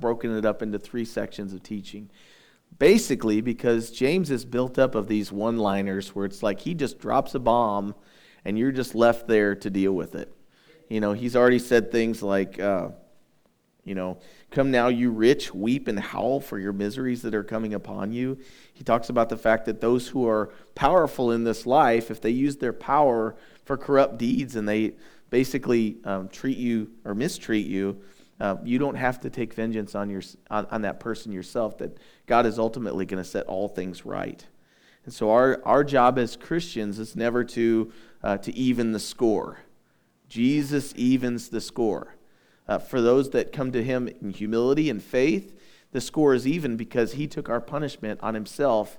broken it up into three sections of teaching. Basically, because James is built up of these one liners where it's like he just drops a bomb and you're just left there to deal with it. You know, he's already said things like, uh, you know, come now, you rich, weep and howl for your miseries that are coming upon you. He talks about the fact that those who are powerful in this life, if they use their power for corrupt deeds and they basically um, treat you or mistreat you, uh, you don't have to take vengeance on, your, on, on that person yourself, that God is ultimately going to set all things right. And so our, our job as Christians is never to, uh, to even the score. Jesus evens the score. Uh, for those that come to him in humility and faith, the score is even because he took our punishment on himself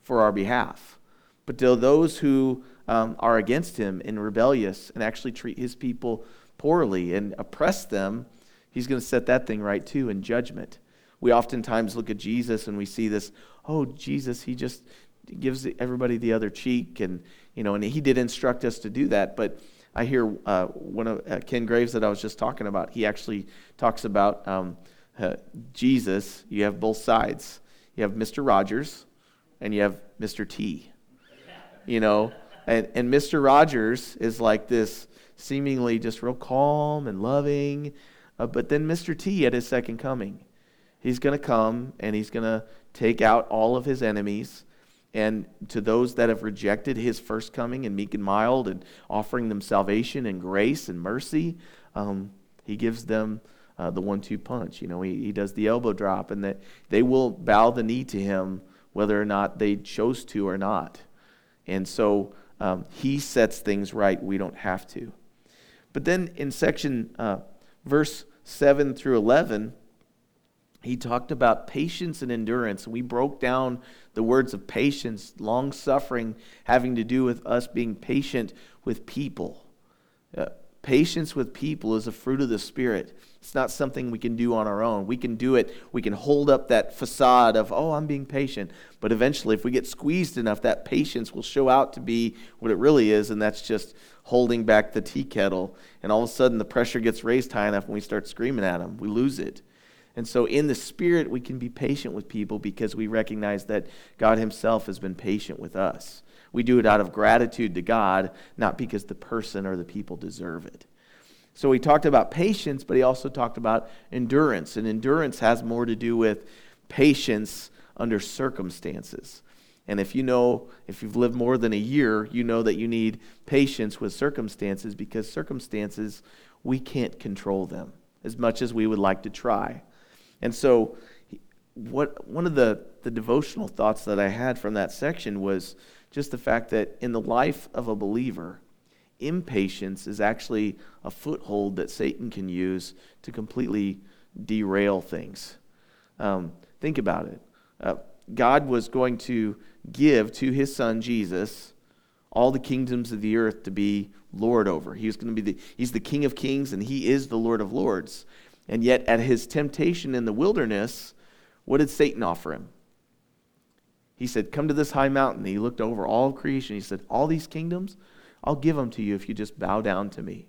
for our behalf. But to those who um, are against him and rebellious and actually treat his people poorly and oppress them, he's going to set that thing right too in judgment. We oftentimes look at Jesus and we see this, oh, Jesus, he just gives everybody the other cheek. And, you know, and he did instruct us to do that. But I hear uh, one of uh, Ken Graves that I was just talking about, he actually talks about um, uh, Jesus. You have both sides. You have Mr. Rogers and you have Mr. T. You know, and, and Mr. Rogers is like this seemingly just real calm and loving. Uh, but then Mr. T at his second coming, he's going to come and he's going to take out all of his enemies. And to those that have rejected his first coming and meek and mild and offering them salvation and grace and mercy, um, he gives them uh, the one two punch. You know, he, he does the elbow drop, and that they will bow the knee to him whether or not they chose to or not. And so um, he sets things right. We don't have to. But then in section uh, verse 7 through 11, he talked about patience and endurance. We broke down the words of patience, long suffering, having to do with us being patient with people. Uh, patience with people is a fruit of the Spirit. It's not something we can do on our own. We can do it, we can hold up that facade of, oh, I'm being patient. But eventually, if we get squeezed enough, that patience will show out to be what it really is, and that's just holding back the tea kettle. And all of a sudden, the pressure gets raised high enough and we start screaming at them. We lose it. And so, in the Spirit, we can be patient with people because we recognize that God Himself has been patient with us. We do it out of gratitude to God, not because the person or the people deserve it. So, he talked about patience, but he also talked about endurance. And endurance has more to do with patience under circumstances. And if you know, if you've lived more than a year, you know that you need patience with circumstances because circumstances, we can't control them as much as we would like to try. And so, what, one of the, the devotional thoughts that I had from that section was just the fact that in the life of a believer, impatience is actually a foothold that Satan can use to completely derail things. Um, think about it. Uh, God was going to give to his son Jesus all the kingdoms of the earth to be lord over. He was going to be the he's the king of kings and he is the lord of lords. And yet, at his temptation in the wilderness, what did Satan offer him? He said, Come to this high mountain. He looked over all of creation. He said, All these kingdoms, I'll give them to you if you just bow down to me.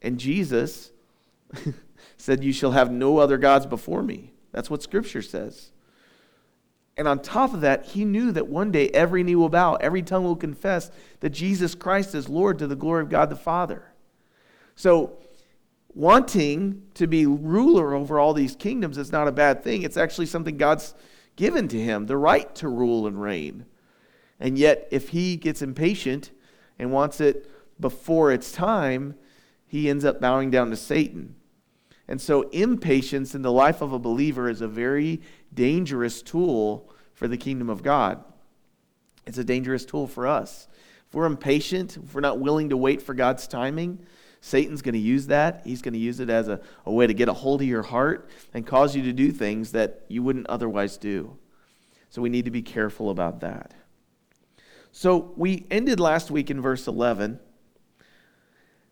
And Jesus said, You shall have no other gods before me. That's what Scripture says. And on top of that, he knew that one day every knee will bow, every tongue will confess that Jesus Christ is Lord to the glory of God the Father. So, wanting to be ruler over all these kingdoms is not a bad thing. It's actually something God's given to him the right to rule and reign. And yet, if he gets impatient and wants it before it's time, he ends up bowing down to Satan. And so, impatience in the life of a believer is a very dangerous tool for the kingdom of God. It's a dangerous tool for us. If we're impatient, if we're not willing to wait for God's timing, Satan's going to use that. He's going to use it as a, a way to get a hold of your heart and cause you to do things that you wouldn't otherwise do. So we need to be careful about that. So we ended last week in verse 11.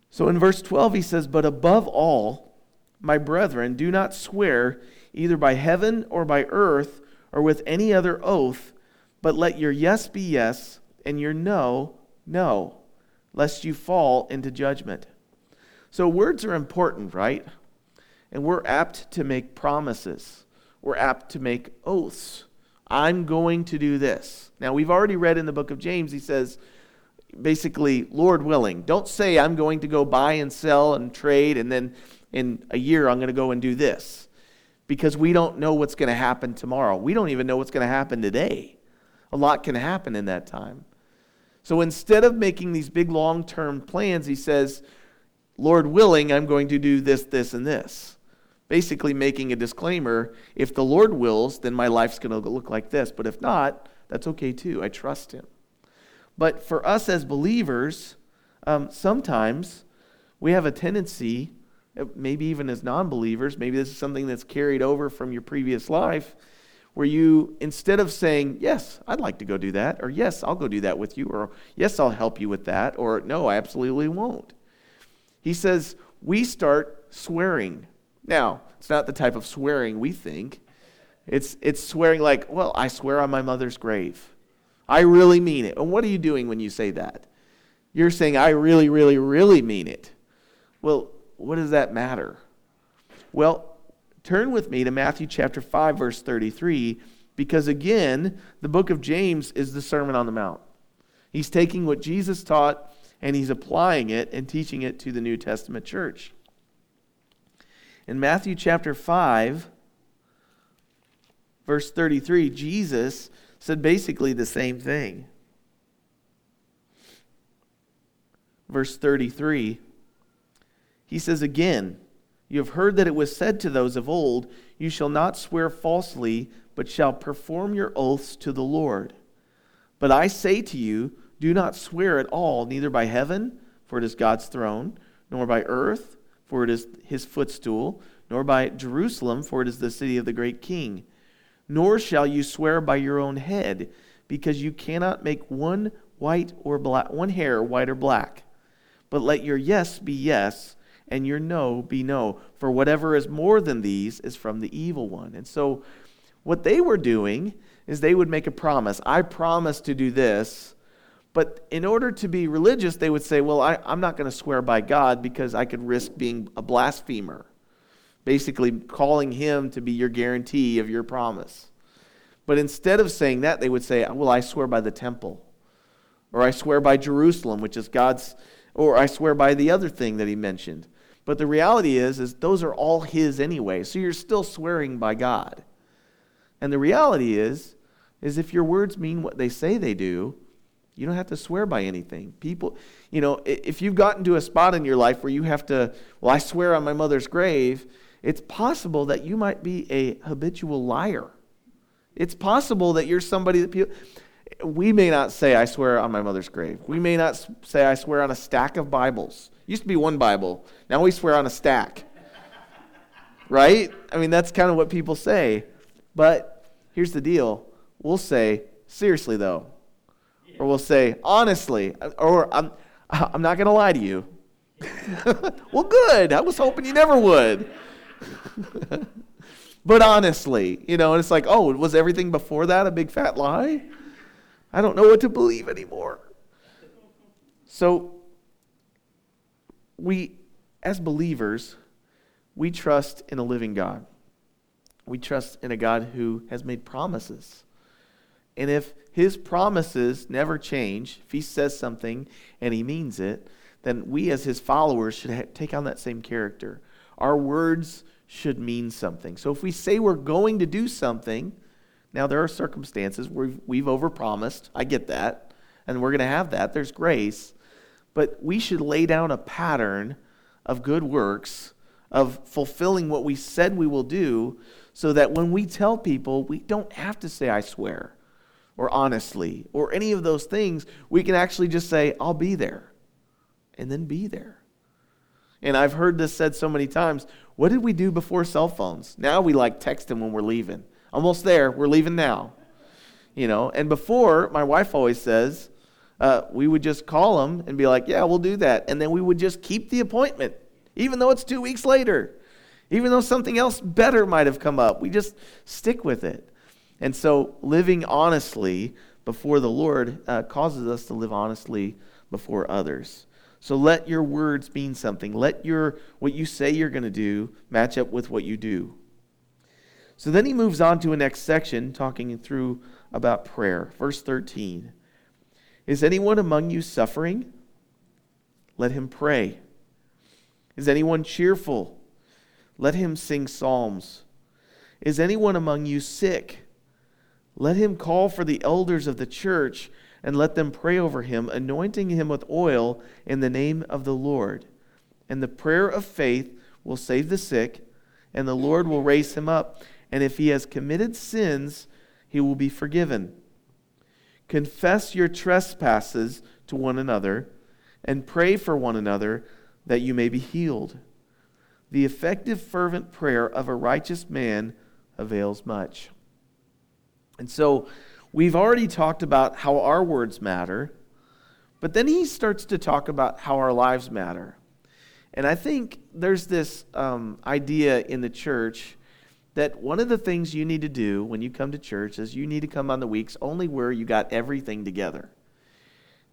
So in verse 12, he says, But above all, my brethren, do not swear either by heaven or by earth or with any other oath, but let your yes be yes and your no, no, lest you fall into judgment. So words are important, right? And we're apt to make promises, we're apt to make oaths. I'm going to do this. Now, we've already read in the book of James, he says, basically, Lord willing. Don't say, I'm going to go buy and sell and trade, and then in a year, I'm going to go and do this. Because we don't know what's going to happen tomorrow. We don't even know what's going to happen today. A lot can happen in that time. So instead of making these big long term plans, he says, Lord willing, I'm going to do this, this, and this. Basically, making a disclaimer if the Lord wills, then my life's going to look like this. But if not, that's okay too. I trust Him. But for us as believers, um, sometimes we have a tendency, uh, maybe even as non believers, maybe this is something that's carried over from your previous life, where you, instead of saying, Yes, I'd like to go do that, or Yes, I'll go do that with you, or Yes, I'll help you with that, or No, I absolutely won't. He says, We start swearing. Now, it's not the type of swearing we think. It's, it's swearing like, Well, I swear on my mother's grave. I really mean it. And what are you doing when you say that? You're saying, I really, really, really mean it. Well, what does that matter? Well, turn with me to Matthew chapter 5, verse 33, because again, the book of James is the Sermon on the Mount. He's taking what Jesus taught and he's applying it and teaching it to the New Testament church. In Matthew chapter 5, verse 33, Jesus said basically the same thing. Verse 33, he says again, You have heard that it was said to those of old, You shall not swear falsely, but shall perform your oaths to the Lord. But I say to you, do not swear at all, neither by heaven, for it is God's throne, nor by earth, for it is his footstool, nor by Jerusalem, for it is the city of the great king nor shall you swear by your own head, because you cannot make one white or black, one hair white or black. But let your yes be yes, and your no be no. For whatever is more than these is from the evil one. And so, what they were doing is they would make a promise. I promise to do this. But in order to be religious, they would say, Well, I, am not going to swear by God because I could risk being a blasphemer basically calling him to be your guarantee of your promise. But instead of saying that, they would say, Well, I swear by the temple, or I swear by Jerusalem, which is God's, or I swear by the other thing that he mentioned. But the reality is, is those are all his anyway. So you're still swearing by God. And the reality is, is if your words mean what they say they do, you don't have to swear by anything. People, you know, if you've gotten to a spot in your life where you have to, well, I swear on my mother's grave, it's possible that you might be a habitual liar. It's possible that you're somebody that people, we may not say, I swear on my mother's grave. We may not say, I swear on a stack of Bibles. It Used to be one Bible. Now we swear on a stack. right? I mean, that's kind of what people say. But here's the deal we'll say, seriously though. Or we'll say, honestly. Or I'm, I'm not going to lie to you. well, good. I was hoping you never would. but honestly, you know, and it's like, oh, was everything before that a big fat lie? I don't know what to believe anymore. So, we, as believers, we trust in a living God. We trust in a God who has made promises. And if his promises never change, if he says something and he means it, then we as his followers should take on that same character. Our words should mean something. So if we say we're going to do something, now there are circumstances where we've, we've overpromised. I get that. And we're going to have that. There's grace. But we should lay down a pattern of good works, of fulfilling what we said we will do, so that when we tell people, we don't have to say, I swear, or honestly, or any of those things. We can actually just say, I'll be there, and then be there. And I've heard this said so many times. What did we do before cell phones? Now we like texting when we're leaving. Almost there. We're leaving now. You know, and before, my wife always says, uh, we would just call them and be like, yeah, we'll do that. And then we would just keep the appointment, even though it's two weeks later. Even though something else better might have come up, we just stick with it. And so, living honestly before the Lord uh, causes us to live honestly before others. So let your words mean something. Let your what you say you're going to do match up with what you do. So then he moves on to a next section talking through about prayer. Verse 13. Is anyone among you suffering? Let him pray. Is anyone cheerful? Let him sing psalms. Is anyone among you sick? Let him call for the elders of the church and let them pray over him, anointing him with oil in the name of the Lord. And the prayer of faith will save the sick, and the Lord will raise him up. And if he has committed sins, he will be forgiven. Confess your trespasses to one another, and pray for one another that you may be healed. The effective, fervent prayer of a righteous man avails much. And so, We've already talked about how our words matter, but then he starts to talk about how our lives matter. And I think there's this um, idea in the church that one of the things you need to do when you come to church is you need to come on the weeks only where you got everything together.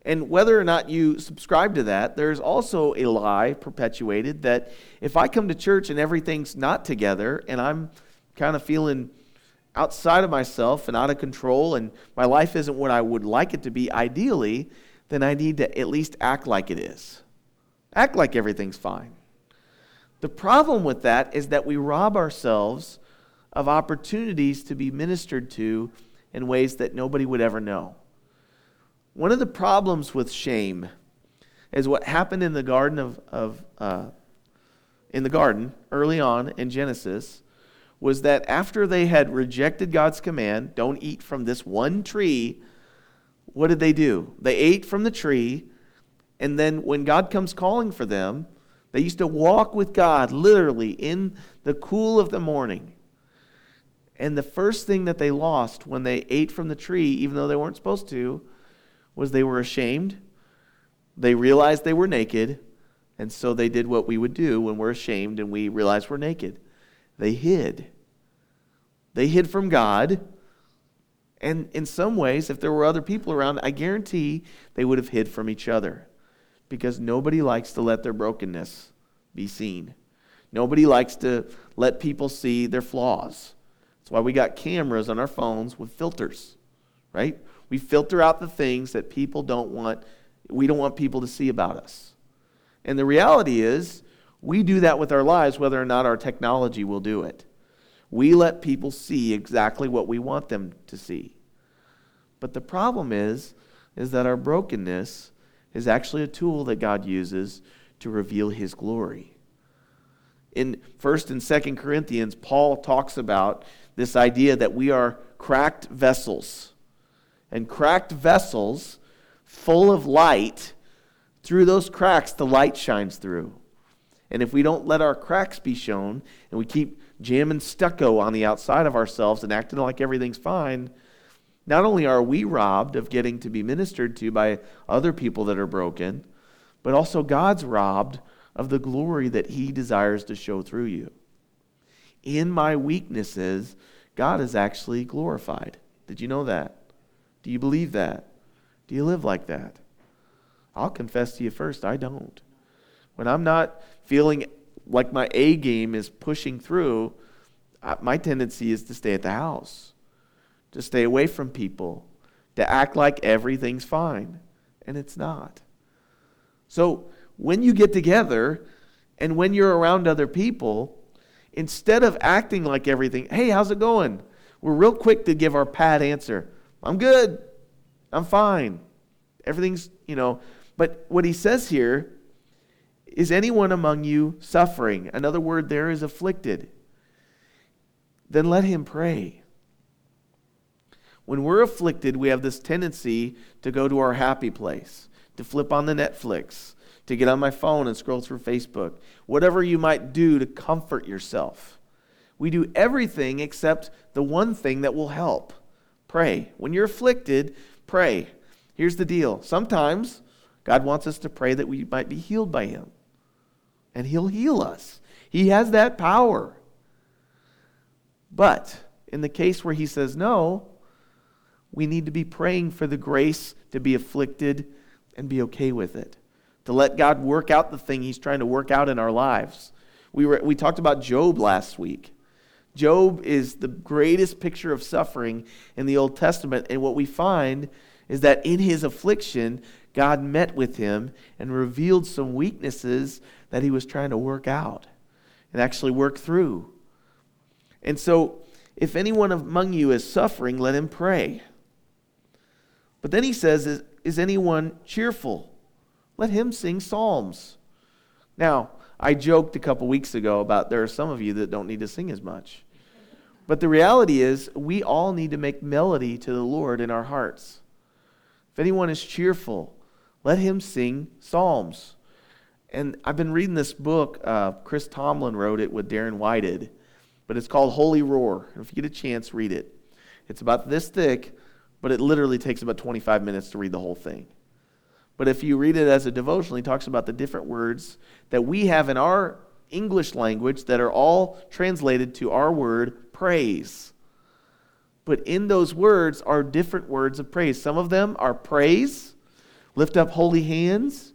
And whether or not you subscribe to that, there's also a lie perpetuated that if I come to church and everything's not together and I'm kind of feeling outside of myself and out of control and my life isn't what I would like it to be ideally, then I need to at least act like it is. Act like everything's fine. The problem with that is that we rob ourselves of opportunities to be ministered to in ways that nobody would ever know. One of the problems with shame is what happened in the garden of, of uh, in the garden early on in Genesis was that after they had rejected God's command, don't eat from this one tree, what did they do? They ate from the tree, and then when God comes calling for them, they used to walk with God literally in the cool of the morning. And the first thing that they lost when they ate from the tree, even though they weren't supposed to, was they were ashamed. They realized they were naked, and so they did what we would do when we're ashamed and we realize we're naked. They hid. They hid from God. And in some ways, if there were other people around, I guarantee they would have hid from each other because nobody likes to let their brokenness be seen. Nobody likes to let people see their flaws. That's why we got cameras on our phones with filters, right? We filter out the things that people don't want, we don't want people to see about us. And the reality is, we do that with our lives whether or not our technology will do it. We let people see exactly what we want them to see. But the problem is is that our brokenness is actually a tool that God uses to reveal his glory. In 1st and 2nd Corinthians, Paul talks about this idea that we are cracked vessels. And cracked vessels full of light, through those cracks the light shines through. And if we don't let our cracks be shown and we keep jamming stucco on the outside of ourselves and acting like everything's fine, not only are we robbed of getting to be ministered to by other people that are broken, but also God's robbed of the glory that He desires to show through you. In my weaknesses, God is actually glorified. Did you know that? Do you believe that? Do you live like that? I'll confess to you first, I don't. When I'm not feeling like my A game is pushing through, my tendency is to stay at the house, to stay away from people, to act like everything's fine. And it's not. So when you get together and when you're around other people, instead of acting like everything, hey, how's it going? We're real quick to give our pat answer. I'm good. I'm fine. Everything's, you know. But what he says here is anyone among you suffering? Another word there is afflicted. Then let him pray. When we're afflicted, we have this tendency to go to our happy place, to flip on the Netflix, to get on my phone and scroll through Facebook, whatever you might do to comfort yourself. We do everything except the one thing that will help pray. When you're afflicted, pray. Here's the deal sometimes God wants us to pray that we might be healed by Him and He'll heal us. He has that power. But in the case where He says no, we need to be praying for the grace to be afflicted and be okay with it. to let God work out the thing He's trying to work out in our lives. We, were, we talked about Job last week. Job is the greatest picture of suffering in the Old Testament. And what we find is that in his affliction, God met with him and revealed some weaknesses that he was trying to work out and actually work through. And so, if anyone among you is suffering, let him pray. But then he says, Is, is anyone cheerful? Let him sing psalms. Now, I joked a couple weeks ago about there are some of you that don't need to sing as much. But the reality is, we all need to make melody to the Lord in our hearts. If anyone is cheerful, let him sing psalms. And I've been reading this book. Uh, Chris Tomlin wrote it with Darren Whitehead, but it's called Holy Roar. if you get a chance, read it. It's about this thick, but it literally takes about 25 minutes to read the whole thing. But if you read it as a devotional, he talks about the different words that we have in our English language that are all translated to our word praise. But in those words are different words of praise. Some of them are praise, lift up holy hands.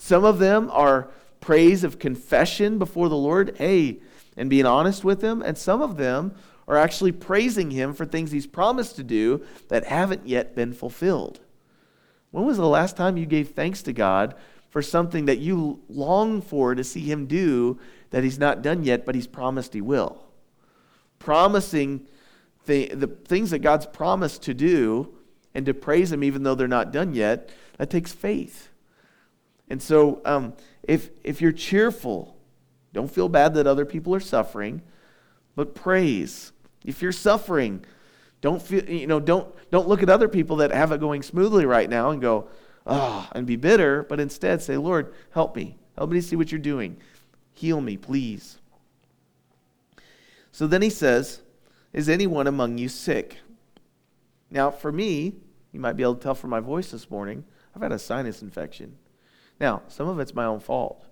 Some of them are praise of confession before the Lord, hey, and being honest with Him. And some of them are actually praising Him for things He's promised to do that haven't yet been fulfilled. When was the last time you gave thanks to God for something that you long for to see Him do that He's not done yet, but He's promised He will? Promising the, the things that God's promised to do and to praise Him even though they're not done yet, that takes faith. And so, um, if, if you're cheerful, don't feel bad that other people are suffering, but praise. If you're suffering, don't feel, you know, don't, don't look at other people that have it going smoothly right now and go, oh, and be bitter, but instead say, Lord, help me. Help me to see what you're doing. Heal me, please. So then he says, Is anyone among you sick? Now, for me, you might be able to tell from my voice this morning, I've had a sinus infection. Now, some of it's my own fault.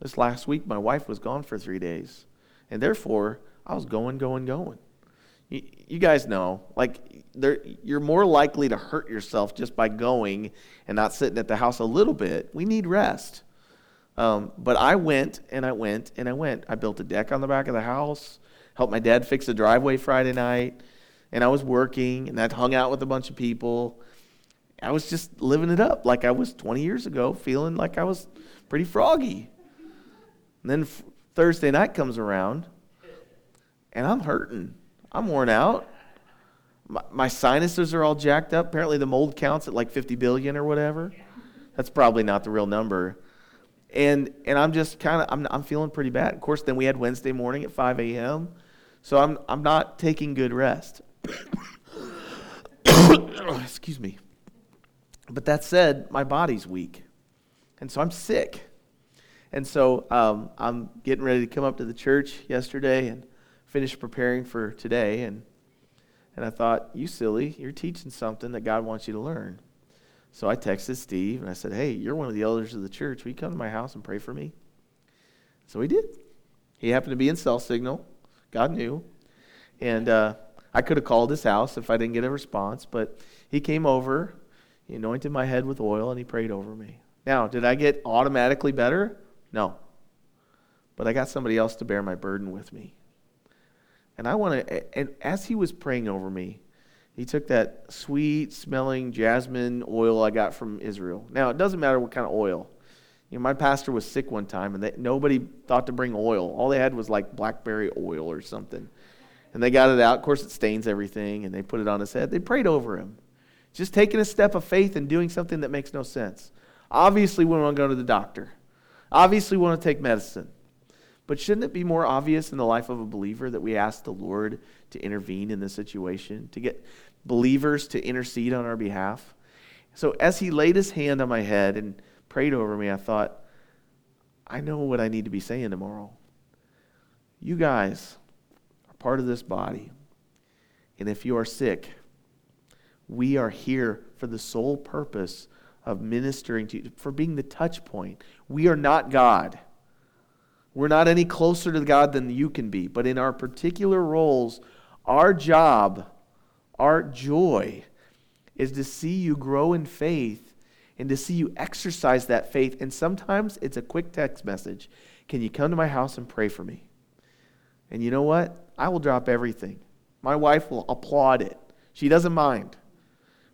This last week, my wife was gone for three days, and therefore, I was going, going, going. You, guys know, like, you're more likely to hurt yourself just by going and not sitting at the house a little bit. We need rest. Um, but I went and I went and I went. I built a deck on the back of the house, helped my dad fix the driveway Friday night, and I was working and I hung out with a bunch of people. I was just living it up like I was 20 years ago, feeling like I was pretty froggy. And then f- Thursday night comes around, and I'm hurting. I'm worn out. My, my, sinuses are all jacked up. Apparently, the mold counts at like 50 billion or whatever. That's probably not the real number. And, and I'm just kind of, I'm, I'm feeling pretty bad. Of course, then we had Wednesday morning at 5 a.m. So I'm, I'm not taking good rest. Excuse me. But that said, my body's weak. And so I'm sick. And so um, I'm getting ready to come up to the church yesterday and finish preparing for today. And, and I thought, you silly, you're teaching something that God wants you to learn. So I texted Steve and I said, hey, you're one of the elders of the church. Will you come to my house and pray for me? So he did. He happened to be in cell signal. God knew. And uh, I could have called his house if I didn't get a response, but he came over he anointed my head with oil and he prayed over me. Now, did I get automatically better? No. But I got somebody else to bear my burden with me. And I want to, and as he was praying over me, he took that sweet smelling jasmine oil I got from Israel. Now, it doesn't matter what kind of oil. You know, my pastor was sick one time and they, nobody thought to bring oil. All they had was like blackberry oil or something. And they got it out. Of course, it stains everything and they put it on his head. They prayed over him. Just taking a step of faith and doing something that makes no sense. Obviously, we want to go to the doctor. Obviously, we want to take medicine. But shouldn't it be more obvious in the life of a believer that we ask the Lord to intervene in this situation, to get believers to intercede on our behalf? So, as he laid his hand on my head and prayed over me, I thought, I know what I need to be saying tomorrow. You guys are part of this body. And if you are sick, we are here for the sole purpose of ministering to you, for being the touch point. We are not God. We're not any closer to God than you can be. But in our particular roles, our job, our joy, is to see you grow in faith and to see you exercise that faith. And sometimes it's a quick text message Can you come to my house and pray for me? And you know what? I will drop everything. My wife will applaud it. She doesn't mind.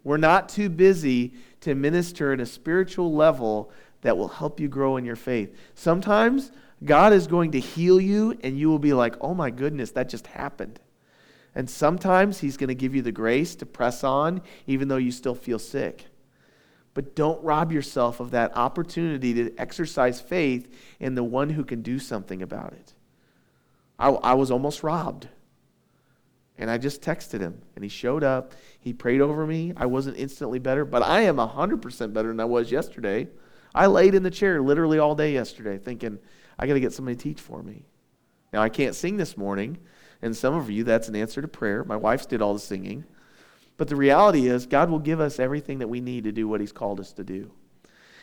We're not too busy to minister at a spiritual level that will help you grow in your faith. Sometimes God is going to heal you, and you will be like, oh my goodness, that just happened. And sometimes He's going to give you the grace to press on, even though you still feel sick. But don't rob yourself of that opportunity to exercise faith in the one who can do something about it. I, I was almost robbed. And I just texted him, and he showed up. He prayed over me. I wasn't instantly better, but I am 100% better than I was yesterday. I laid in the chair literally all day yesterday thinking, I got to get somebody to teach for me. Now, I can't sing this morning, and some of you, that's an answer to prayer. My wife's did all the singing. But the reality is, God will give us everything that we need to do what He's called us to do.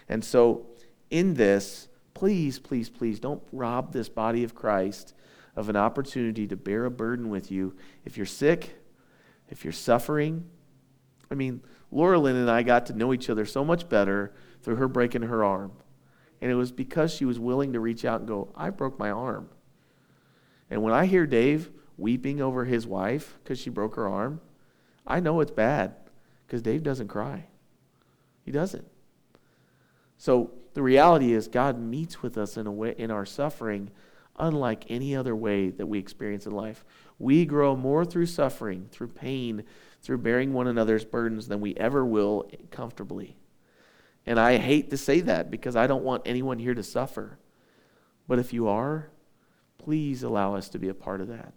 And so, in this, please, please, please don't rob this body of Christ of an opportunity to bear a burden with you. If you're sick, if you're suffering, I mean, Laura Lynn and I got to know each other so much better through her breaking her arm. And it was because she was willing to reach out and go, I broke my arm. And when I hear Dave weeping over his wife because she broke her arm, I know it's bad because Dave doesn't cry. He doesn't. So the reality is God meets with us in a way in our suffering unlike any other way that we experience in life. We grow more through suffering, through pain, through bearing one another's burdens than we ever will comfortably. And I hate to say that because I don't want anyone here to suffer. But if you are, please allow us to be a part of that.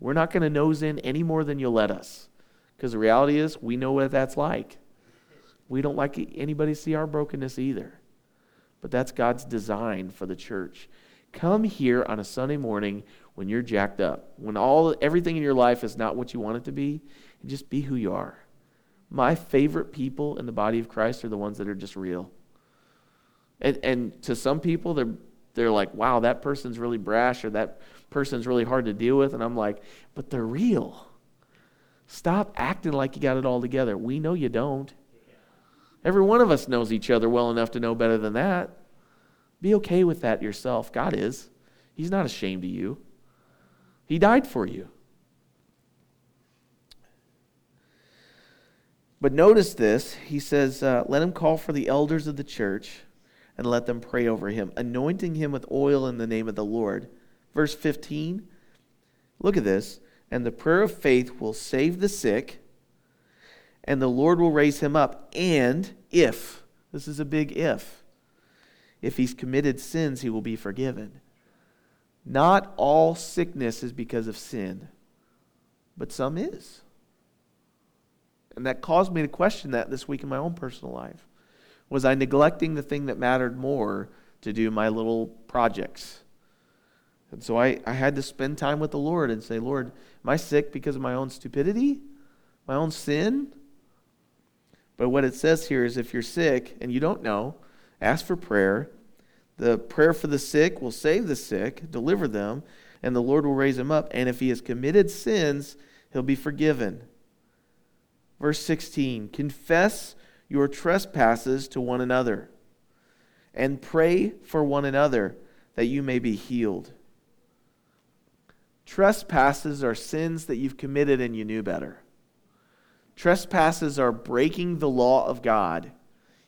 We're not going to nose in any more than you'll let us. Because the reality is, we know what that's like. We don't like anybody to see our brokenness either. But that's God's design for the church. Come here on a Sunday morning when you're jacked up, when all everything in your life is not what you want it to be, and just be who you are. My favorite people in the body of Christ are the ones that are just real. And and to some people they're they're like, wow, that person's really brash or that person's really hard to deal with. And I'm like, but they're real. Stop acting like you got it all together. We know you don't. Every one of us knows each other well enough to know better than that. Be okay with that yourself. God is. He's not ashamed of you, He died for you. But notice this. He says, uh, Let him call for the elders of the church and let them pray over him, anointing him with oil in the name of the Lord. Verse 15. Look at this and the prayer of faith will save the sick, and the Lord will raise him up. And if, this is a big if, if he's committed sins, he will be forgiven. Not all sickness is because of sin, but some is. And that caused me to question that this week in my own personal life. Was I neglecting the thing that mattered more to do my little projects? And so I, I had to spend time with the Lord and say, Lord, am I sick because of my own stupidity? My own sin? But what it says here is if you're sick and you don't know, ask for prayer. The prayer for the sick will save the sick, deliver them, and the Lord will raise them up. And if he has committed sins, he'll be forgiven. Verse 16 Confess your trespasses to one another and pray for one another that you may be healed. Trespasses are sins that you've committed and you knew better. Trespasses are breaking the law of God.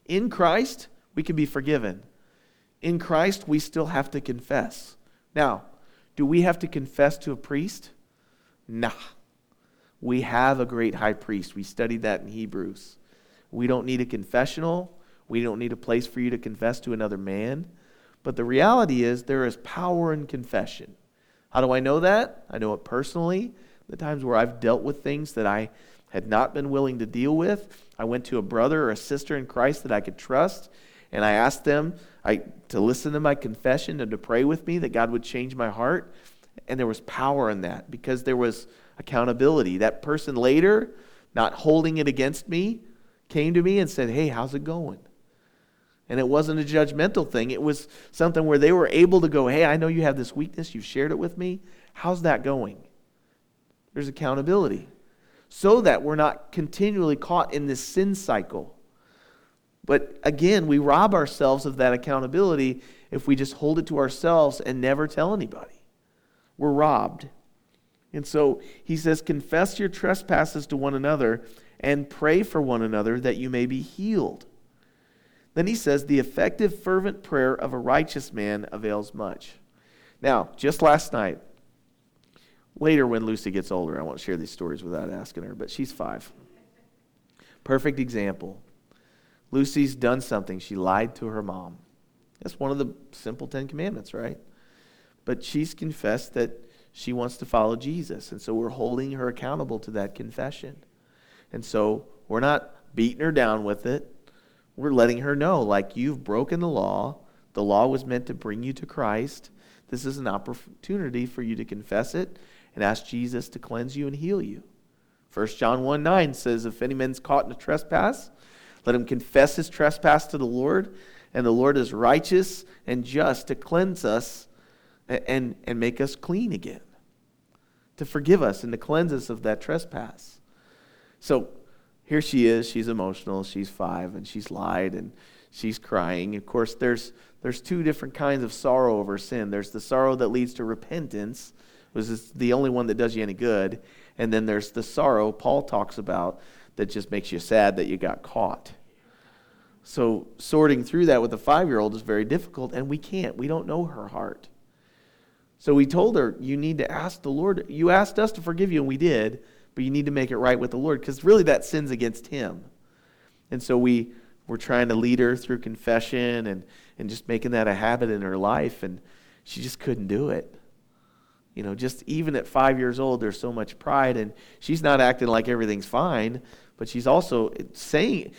In Christ, we can be forgiven. In Christ, we still have to confess. Now, do we have to confess to a priest? Nah. We have a great high priest. We studied that in Hebrews. We don't need a confessional. We don't need a place for you to confess to another man. But the reality is, there is power in confession. How do I know that? I know it personally. The times where I've dealt with things that I had not been willing to deal with, I went to a brother or a sister in Christ that I could trust, and I asked them I, to listen to my confession and to pray with me that God would change my heart. And there was power in that because there was accountability. That person later, not holding it against me, came to me and said, Hey, how's it going? And it wasn't a judgmental thing. It was something where they were able to go, Hey, I know you have this weakness. You've shared it with me. How's that going? There's accountability. So that we're not continually caught in this sin cycle. But again, we rob ourselves of that accountability if we just hold it to ourselves and never tell anybody. We're robbed. And so he says, Confess your trespasses to one another and pray for one another that you may be healed. Then he says, The effective, fervent prayer of a righteous man avails much. Now, just last night, later when Lucy gets older, I won't share these stories without asking her, but she's five. Perfect example. Lucy's done something. She lied to her mom. That's one of the simple Ten Commandments, right? But she's confessed that she wants to follow Jesus. And so we're holding her accountable to that confession. And so we're not beating her down with it. We're letting her know, like, you've broken the law. The law was meant to bring you to Christ. This is an opportunity for you to confess it and ask Jesus to cleanse you and heal you. 1 John 1 9 says, If any man's caught in a trespass, let him confess his trespass to the Lord, and the Lord is righteous and just to cleanse us and, and make us clean again, to forgive us and to cleanse us of that trespass. So here she is. She's emotional. She's five, and she's lied, and she's crying. Of course, there's, there's two different kinds of sorrow over sin there's the sorrow that leads to repentance, which is the only one that does you any good. And then there's the sorrow Paul talks about that just makes you sad that you got caught. So sorting through that with a five year old is very difficult, and we can't. We don't know her heart. So we told her, You need to ask the Lord. You asked us to forgive you, and we did, but you need to make it right with the Lord because really that sin's against Him. And so we were trying to lead her through confession and, and just making that a habit in her life, and she just couldn't do it. You know, just even at five years old, there's so much pride, and she's not acting like everything's fine, but she's also saying,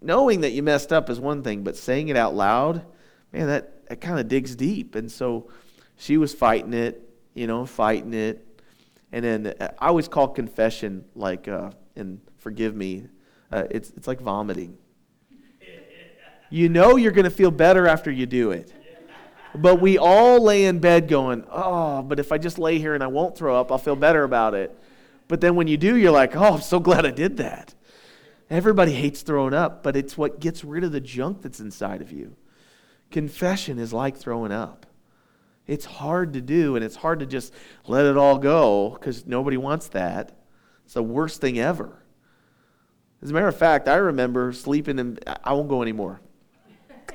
knowing that you messed up is one thing, but saying it out loud, man, that, that kind of digs deep. And so she was fighting it, you know, fighting it. And then uh, I always call confession like, uh, and forgive me, uh, it's, it's like vomiting. You know you're going to feel better after you do it. But we all lay in bed going, oh, but if I just lay here and I won't throw up, I'll feel better about it. But then when you do, you're like, oh, I'm so glad I did that. Everybody hates throwing up, but it's what gets rid of the junk that's inside of you. Confession is like throwing up. It's hard to do, and it's hard to just let it all go because nobody wants that. It's the worst thing ever. As a matter of fact, I remember sleeping in, I won't go anymore.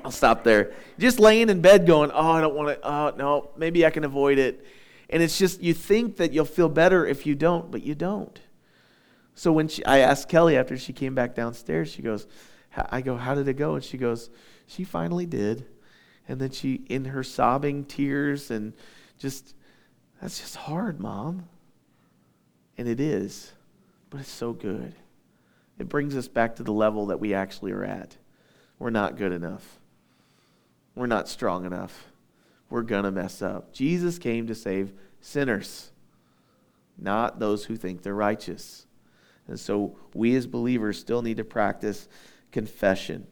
I'll stop there. Just laying in bed going, oh, I don't want to, oh, no, maybe I can avoid it. And it's just, you think that you'll feel better if you don't, but you don't. So when she, I asked Kelly after she came back downstairs, she goes, I go, how did it go? And she goes, she finally did. And then she, in her sobbing tears, and just, that's just hard, Mom. And it is, but it's so good. It brings us back to the level that we actually are at. We're not good enough, we're not strong enough. We're going to mess up. Jesus came to save sinners, not those who think they're righteous. And so we as believers still need to practice confession.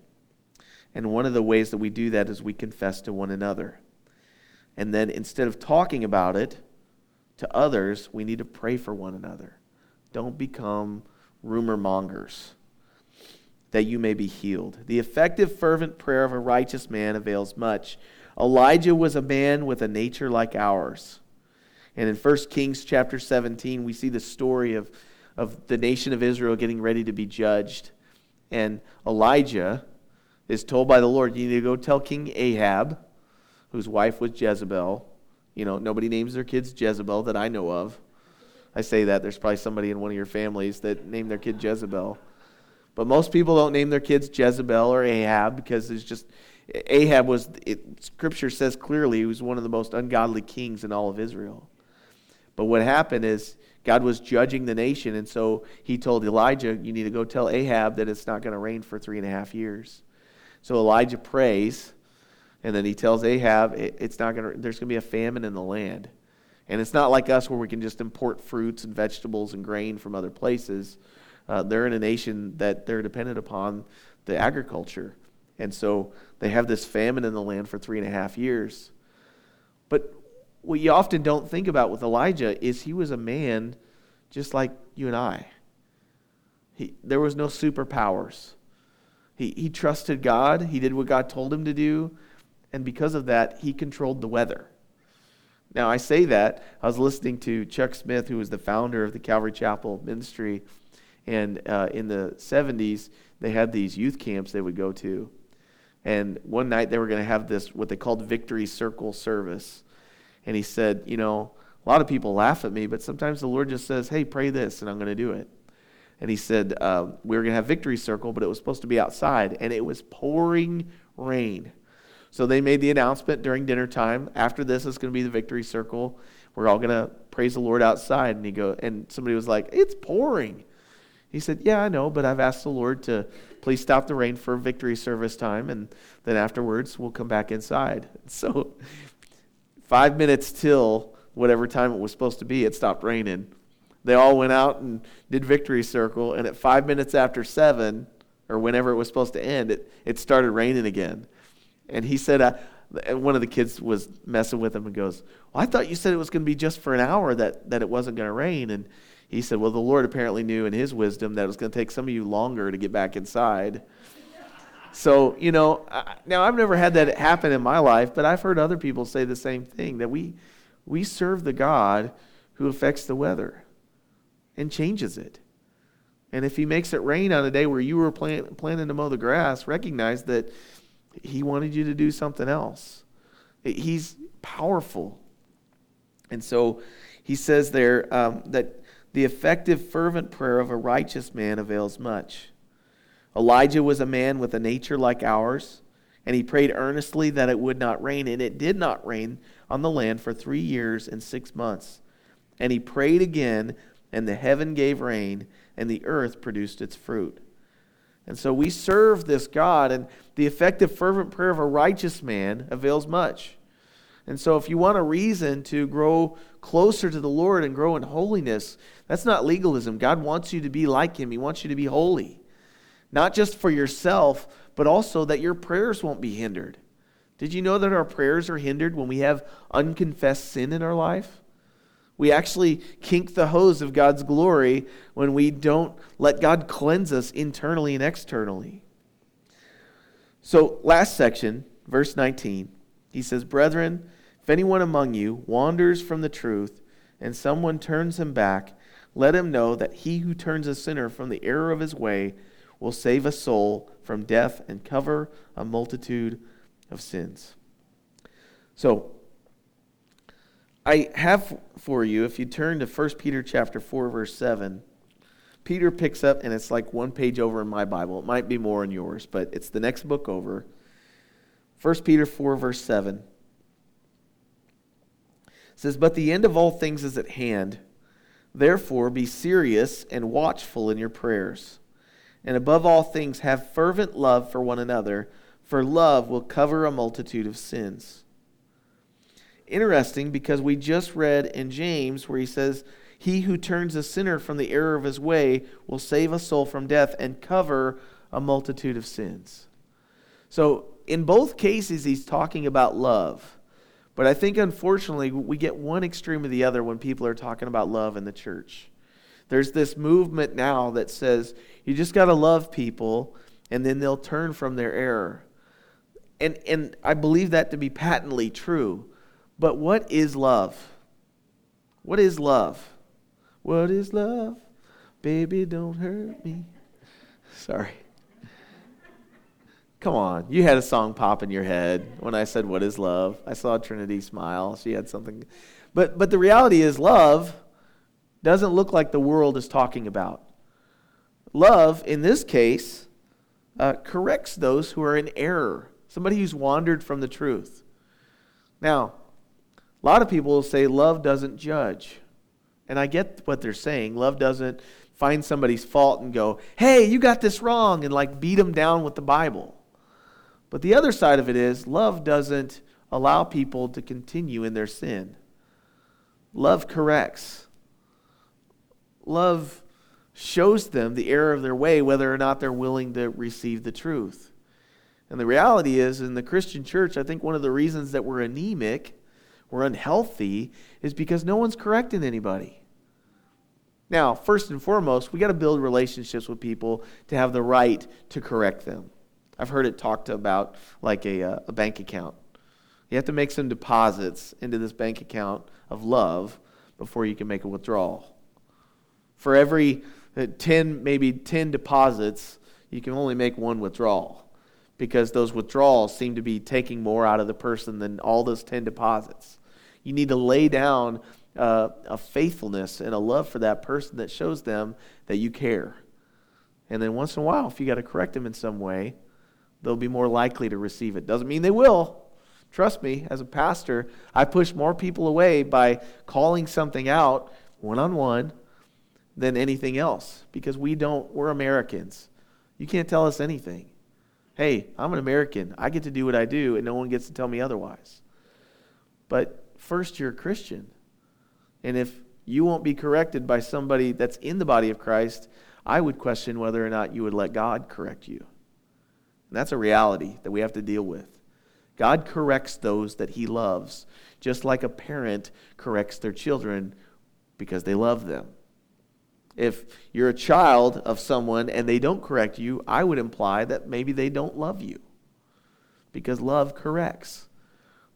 And one of the ways that we do that is we confess to one another. And then instead of talking about it to others, we need to pray for one another. Don't become rumor mongers that you may be healed. The effective, fervent prayer of a righteous man avails much. Elijah was a man with a nature like ours. And in 1 Kings chapter 17, we see the story of, of the nation of Israel getting ready to be judged. And Elijah is told by the Lord, you need to go tell King Ahab, whose wife was Jezebel. You know, nobody names their kids Jezebel that I know of. I say that. There's probably somebody in one of your families that named their kid Jezebel. But most people don't name their kids Jezebel or Ahab because it's just Ahab was it, scripture says clearly he was one of the most ungodly kings in all of Israel. But what happened is God was judging the nation, and so he told Elijah, You need to go tell Ahab that it's not going to rain for three and a half years. So Elijah prays, and then he tells Ahab, it's not to, there's going to be a famine in the land. And it's not like us where we can just import fruits and vegetables and grain from other places. Uh, they're in a nation that they're dependent upon the agriculture. And so they have this famine in the land for three and a half years. But what you often don't think about with Elijah is he was a man just like you and I. He, there was no superpowers. He, he trusted God, he did what God told him to do, and because of that, he controlled the weather. Now, I say that. I was listening to Chuck Smith, who was the founder of the Calvary Chapel ministry, and uh, in the 70s, they had these youth camps they would go to. And one night they were going to have this, what they called Victory Circle service. And he said, You know, a lot of people laugh at me, but sometimes the Lord just says, Hey, pray this, and I'm going to do it. And he said, uh, We were going to have Victory Circle, but it was supposed to be outside, and it was pouring rain. So they made the announcement during dinner time. After this is going to be the victory circle. We're all going to praise the Lord outside. And he go, and somebody was like, "It's pouring." He said, "Yeah, I know, but I've asked the Lord to please stop the rain for victory service time, and then afterwards we'll come back inside." So, five minutes till whatever time it was supposed to be, it stopped raining. They all went out and did victory circle, and at five minutes after seven, or whenever it was supposed to end, it, it started raining again. And he said, one of the kids was messing with him and goes, Well, I thought you said it was going to be just for an hour that, that it wasn't going to rain. And he said, Well, the Lord apparently knew in his wisdom that it was going to take some of you longer to get back inside. So, you know, now I've never had that happen in my life, but I've heard other people say the same thing that we, we serve the God who affects the weather and changes it. And if he makes it rain on a day where you were plan, planning to mow the grass, recognize that he wanted you to do something else. He's powerful. And so he says there um, that the effective, fervent prayer of a righteous man avails much. Elijah was a man with a nature like ours, and he prayed earnestly that it would not rain, and it did not rain on the land for three years and six months. And he prayed again, and the heaven gave rain, and the earth produced its fruit. And so we serve this God, and the effective, fervent prayer of a righteous man avails much. And so, if you want a reason to grow closer to the Lord and grow in holiness, that's not legalism. God wants you to be like Him, He wants you to be holy. Not just for yourself, but also that your prayers won't be hindered. Did you know that our prayers are hindered when we have unconfessed sin in our life? We actually kink the hose of God's glory when we don't let God cleanse us internally and externally. So, last section, verse 19, he says, Brethren, if anyone among you wanders from the truth and someone turns him back, let him know that he who turns a sinner from the error of his way will save a soul from death and cover a multitude of sins. So, I have for you, if you turn to 1 Peter chapter 4, verse 7, Peter picks up, and it's like one page over in my Bible. It might be more in yours, but it's the next book over. 1 Peter 4, verse 7 says, But the end of all things is at hand. Therefore, be serious and watchful in your prayers. And above all things, have fervent love for one another, for love will cover a multitude of sins interesting because we just read in James where he says, He who turns a sinner from the error of his way will save a soul from death and cover a multitude of sins. So, in both cases, he's talking about love. But I think, unfortunately, we get one extreme or the other when people are talking about love in the church. There's this movement now that says you just got to love people and then they'll turn from their error. And, and I believe that to be patently true. But what is love? What is love? What is love? Baby, don't hurt me. Sorry. Come on. You had a song pop in your head when I said, What is love? I saw Trinity smile. She had something. But, but the reality is, love doesn't look like the world is talking about. Love, in this case, uh, corrects those who are in error, somebody who's wandered from the truth. Now, a lot of people will say love doesn't judge. And I get what they're saying. Love doesn't find somebody's fault and go, hey, you got this wrong, and like beat them down with the Bible. But the other side of it is, love doesn't allow people to continue in their sin. Love corrects. Love shows them the error of their way, whether or not they're willing to receive the truth. And the reality is, in the Christian church, I think one of the reasons that we're anemic we're unhealthy is because no one's correcting anybody. Now, first and foremost, we got to build relationships with people to have the right to correct them. I've heard it talked about like a, uh, a bank account. You have to make some deposits into this bank account of love before you can make a withdrawal. For every uh, 10, maybe 10 deposits, you can only make one withdrawal because those withdrawals seem to be taking more out of the person than all those 10 deposits. You need to lay down uh, a faithfulness and a love for that person that shows them that you care. And then once in a while, if you got to correct them in some way, they'll be more likely to receive it. Doesn't mean they will. Trust me, as a pastor, I push more people away by calling something out one on one than anything else because we don't, we're Americans. You can't tell us anything. Hey, I'm an American. I get to do what I do, and no one gets to tell me otherwise. But first, you're a Christian. And if you won't be corrected by somebody that's in the body of Christ, I would question whether or not you would let God correct you. And that's a reality that we have to deal with. God corrects those that he loves, just like a parent corrects their children because they love them. If you're a child of someone and they don't correct you, I would imply that maybe they don't love you. Because love corrects,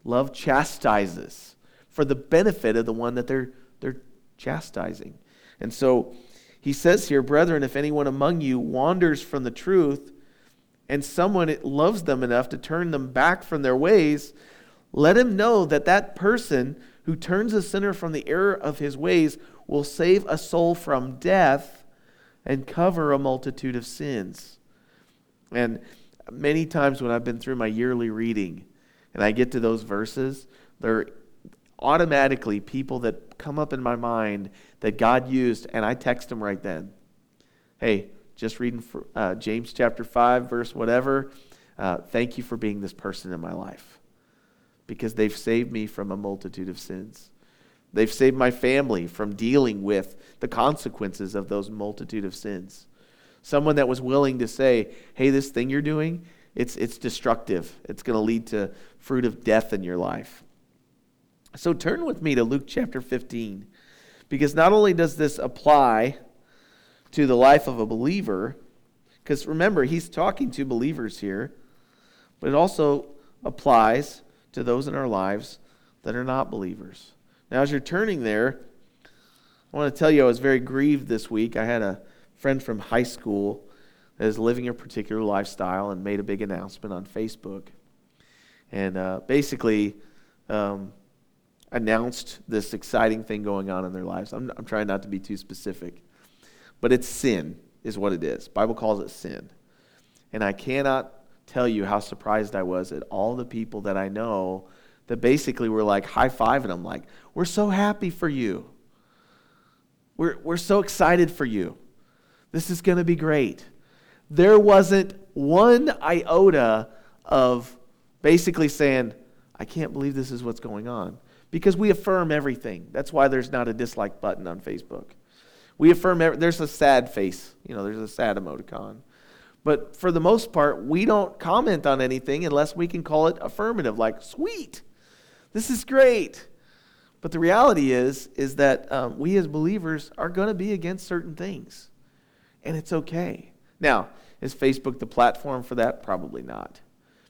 love chastises for the benefit of the one that they're, they're chastising. And so he says here, Brethren, if anyone among you wanders from the truth, and someone loves them enough to turn them back from their ways, let him know that that person who turns a sinner from the error of his ways will save a soul from death and cover a multitude of sins. And many times when I've been through my yearly reading and I get to those verses, they're automatically people that come up in my mind that God used, and I text them right then. Hey, just reading for, uh, James chapter 5, verse whatever. Uh, thank you for being this person in my life because they've saved me from a multitude of sins. They've saved my family from dealing with the consequences of those multitude of sins. Someone that was willing to say, hey, this thing you're doing, it's, it's destructive. It's going to lead to fruit of death in your life. So turn with me to Luke chapter 15, because not only does this apply to the life of a believer, because remember, he's talking to believers here, but it also applies to those in our lives that are not believers. Now, as you're turning there, I want to tell you I was very grieved this week. I had a friend from high school that is living a particular lifestyle and made a big announcement on Facebook. And uh, basically, um, announced this exciting thing going on in their lives. I'm, I'm trying not to be too specific. But it's sin, is what it is. Bible calls it sin. And I cannot tell you how surprised I was at all the people that I know that basically were like high five fiving them, like, we're so happy for you. We're, we're so excited for you. This is going to be great. There wasn't one iota of basically saying, I can't believe this is what's going on. Because we affirm everything. That's why there's not a dislike button on Facebook. We affirm, every, there's a sad face, you know, there's a sad emoticon. But for the most part, we don't comment on anything unless we can call it affirmative, like, sweet, this is great. But the reality is, is that um, we as believers are going to be against certain things. And it's okay. Now, is Facebook the platform for that? Probably not.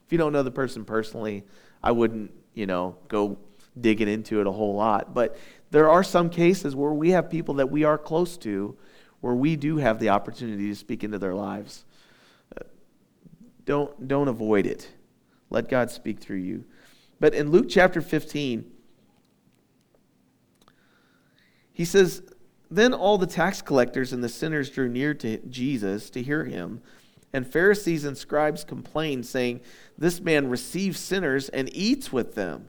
If you don't know the person personally, I wouldn't, you know, go digging into it a whole lot. But there are some cases where we have people that we are close to where we do have the opportunity to speak into their lives. Uh, don't, don't avoid it. Let God speak through you. But in Luke chapter 15, he says, Then all the tax collectors and the sinners drew near to Jesus to hear him. And Pharisees and scribes complained, saying, This man receives sinners and eats with them.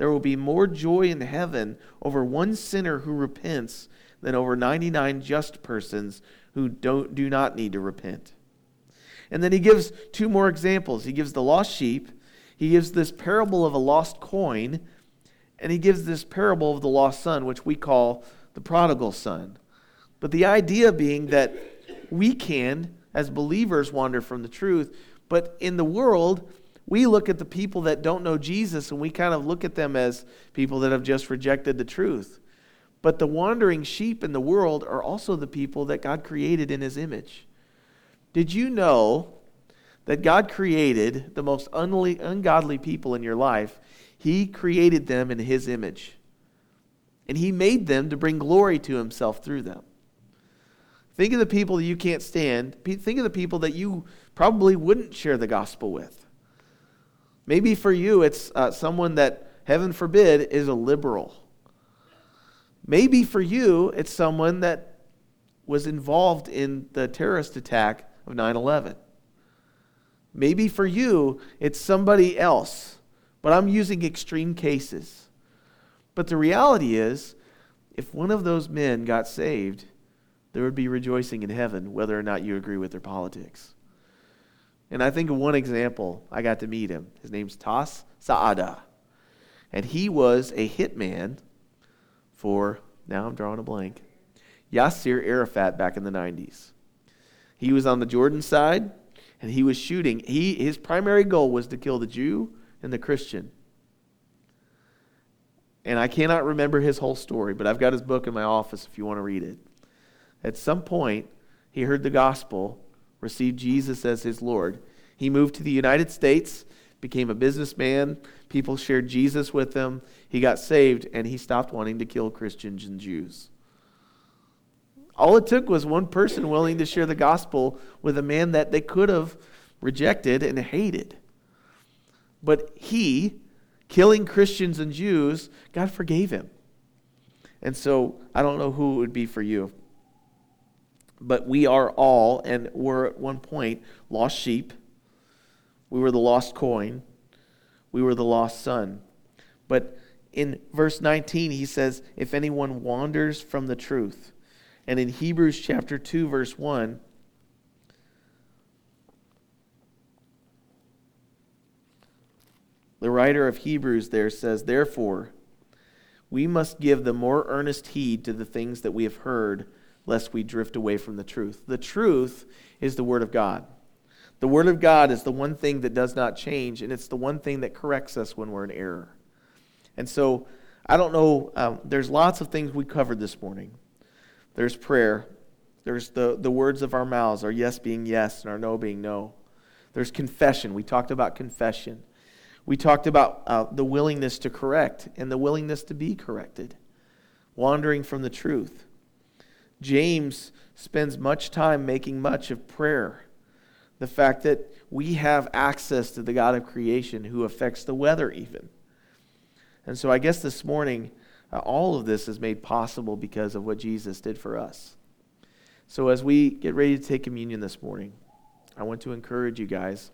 there will be more joy in heaven over one sinner who repents than over 99 just persons who don't, do not need to repent. And then he gives two more examples. He gives the lost sheep, He gives this parable of a lost coin, and he gives this parable of the lost son, which we call the prodigal son. But the idea being that we can, as believers, wander from the truth, but in the world, we look at the people that don't know Jesus and we kind of look at them as people that have just rejected the truth. But the wandering sheep in the world are also the people that God created in his image. Did you know that God created the most ungodly people in your life? He created them in his image. And he made them to bring glory to himself through them. Think of the people that you can't stand. Think of the people that you probably wouldn't share the gospel with. Maybe for you, it's uh, someone that, heaven forbid, is a liberal. Maybe for you, it's someone that was involved in the terrorist attack of 9 11. Maybe for you, it's somebody else. But I'm using extreme cases. But the reality is, if one of those men got saved, there would be rejoicing in heaven, whether or not you agree with their politics. And I think of one example. I got to meet him. His name's Tass Saada. And he was a hitman for, now I'm drawing a blank, Yasser Arafat back in the 90s. He was on the Jordan side, and he was shooting. He, his primary goal was to kill the Jew and the Christian. And I cannot remember his whole story, but I've got his book in my office if you want to read it. At some point, he heard the gospel received Jesus as his Lord. He moved to the United States, became a businessman. People shared Jesus with him. He got saved, and he stopped wanting to kill Christians and Jews. All it took was one person willing to share the gospel with a man that they could have rejected and hated. But he, killing Christians and Jews, God forgave him. And so I don't know who it would be for you but we are all, and were at one point, lost sheep. We were the lost coin. We were the lost son. But in verse 19, he says, If anyone wanders from the truth. And in Hebrews chapter 2, verse 1, the writer of Hebrews there says, Therefore, we must give the more earnest heed to the things that we have heard lest we drift away from the truth. The truth is the Word of God. The Word of God is the one thing that does not change, and it's the one thing that corrects us when we're in error. And so, I don't know, um, there's lots of things we covered this morning. There's prayer, there's the, the words of our mouths, our yes being yes and our no being no. There's confession. We talked about confession. We talked about uh, the willingness to correct and the willingness to be corrected, wandering from the truth. James spends much time making much of prayer. The fact that we have access to the God of creation who affects the weather, even. And so I guess this morning, uh, all of this is made possible because of what Jesus did for us. So as we get ready to take communion this morning, I want to encourage you guys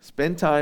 spend time